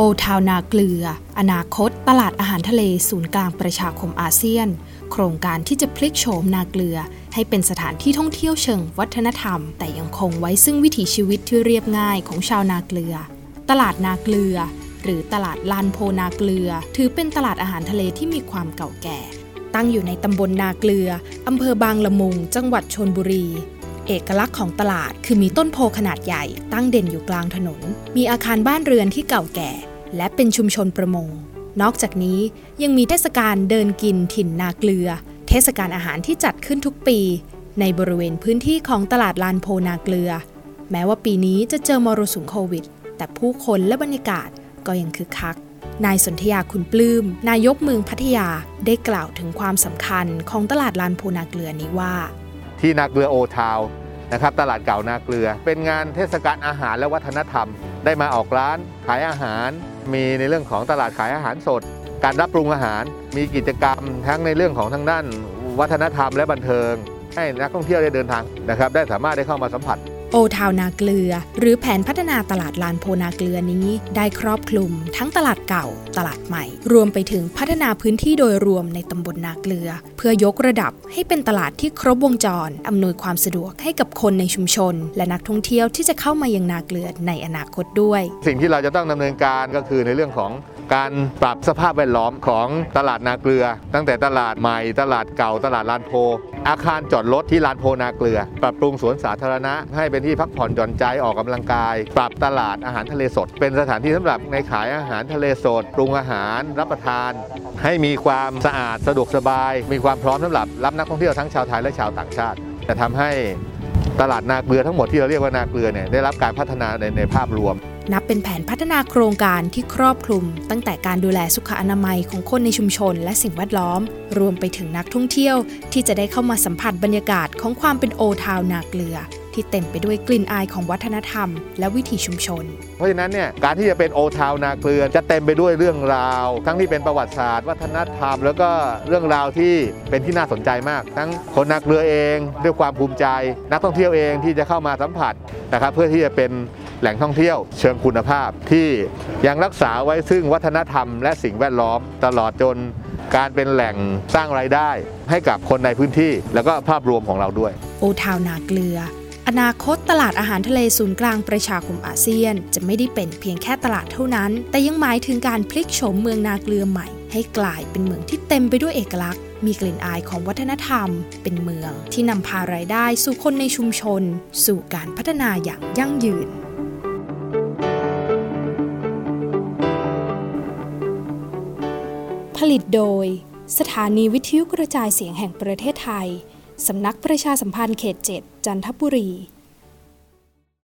โอทาวนาเกลือ อนาคต ตลาดอาหารทะเลศูนย์กลางประชาคมอาเซียน โครงการที่จะพลิกโฉมนาเกลือ ให้เป็นสถานที่ท่องเที่ยวเชิงวัฒนธรรม แต่ยังคงไว้ซึ่งวิถีชีวิตที่เรียบง่ายของชาวนาเกลือ ตลาดนาเกลือ หรือตลาดลานโพนาเกลือ ถือเป็นตลาดอาหารทะเลที่มีความเก่าแก่ ตั้งอยู่ในตำบลนาเกลืออำเภอบางละมุง จังหวัดชนบุรี เอกลักษณ์ของตลาด คือมีต้นโพขนาดใหญ่ตั้งเด่นอยู่กลางถนน มีอาคารบ้านเรือนที่เก่าแก่ และเป็นชุมชนประมง นอกจากนี้ยังมีเทศกาลเดินกินถิ่นนาเกลือ เทศกาลอาหารที่จัดขึ้นทุกปี ในบริเวณพื้นที่ของตลาดลานโพนาเกลือ แม้ว่าปีนี้จะเจอมรสุมโควิด แต่ผู้คนและบรรยากาศก็ยังคึกคักนายสนธยาคุณปลื้ม นายกเมืองพัทยาได้กล่าวถึงความสำคัญของตลาดลานโพนาเกลือนี้ว่า ที่นาเกลือโอทาวนะครับตลาดเก่านาเกลือ เป็นงานเทศกาลอาหารและวัฒนธรรม ได้มาออกร้านขายอาหาร มีในเรื่องของตลาดขายอาหารสด การรับปรุงอาหาร มีกิจกรรมทั้งในเรื่องของทางด้าน วัฒนธรรมและบันเทิง ให้นักท่องเที่ยวได้เดินทางนะครับ ได้สามารถได้เข้ามาสัมผัส โอทาวนาเกลือ หรือแผนพัฒนาตลาดลานโพนาเกลือนี้ ได้ครอบคลุมทั้งตลาดเก่า ตลาดใหม่ รวมไปถึงพัฒนาพื้นที่โดยรวมในตำบลนาเกลือ เพื่อยกระดับให้เป็นตลาดที่ครบวงจร อำนวยความสะดวกให้กับคนในชุมชน และนักท่องเที่ยวที่จะเข้ามายังนาเกลือในอนาคตด้วย สิ่งที่เราจะต้องดำเนินการก็คือในเรื่องของการปรับสภาพแวดล้อมของตลาดนาเกลือ ตั้งแต่ตลาดใหม่ ตลาดเก่า ตลาดลานโพ อาคารจอดรถที่ลานโพนาเกลือ ปรับปรุงสวนสาธารณะให้เป็นที่พักผ่อนหย่อนใจออกกำลังกาย ปรับตลาดอาหารทะเลสด เป็นสถานที่สำหรับในขายอาหารทะเลสด ปรุงอาหารรับประทาน ให้มีความสะอาดสะดวกสบาย มีความพร้อมสำหรับรับนักท่องเที่ยวทั้งชาวไทยและชาวต่างชาติ จะทำให้ตลาดนาเกลือทั้งหมดที่เราเรียกว่านาเกลือเนี่ยได้รับการพัฒนาในในภาพรวม นับเป็นแผนพัฒนาโครงการที่ครอบคลุม ตั้งแต่การดูแลสุขอนามัยของคนในชุมชน และสิ่งแวดล้อม รวมไปถึงนักท่องเที่ยว ที่จะได้เข้ามาสัมผัสบรรยากาศของความเป็นโอทาวนาเกลือ ที่เต็มไปด้วยกลิ่นอายของวัฒนธรรม และวิถีชุมชน เพราะฉะนั้นเนี่ยการที่จะเป็นโอทาวนาเกลือจะเต็มไปด้วยเรื่องราว ทั้งที่เป็นประวัติศาสตร์ วัฒนธรรม แล้วก็เรื่องราวที่เป็นที่น่าสนใจมาก ทั้งคนนาเกลือเองด้วยความภูมิใจ นักท่องเที่ยวเองที่จะเข้ามาสัมผัสนะครับเพื่อที่จะเป็นแหล่งท่องเที่ยวเชิงคุณภาพที่ยังรักษาไว้ซึ่งวัฒนธรรม และสิ่งแวดล้อมตลอดจนการเป็นแหล่งสร้างรายได้ให้กับคนในพื้นที่ แล้วก็ภาพรวมของเราด้วย โอทาวนาเกลือ อนาคตตลาดอาหารทะเลศูนย์กลางประชาคมอาเซียน จะไม่ได้เป็นเพียงแค่ตลาดเท่านั้น แต่ยังหมายถึงการพลิกโฉมเมืองนาเกลือใหม่ ให้กลายเป็นเมืองที่เต็มไปด้วยเอกลักษณ์ มีกลิ่นอายของวัฒนธรรม เป็นเมืองที่นำพารายได้สู่คนในชุมชน สู่การพัฒนาอย่างยั่งยืนผลิตโดย สถานีวิทยุกระจายเสียงแห่งประเทศไทย สำนักประชาสัมพันธ์เขต 7 จันทบุรี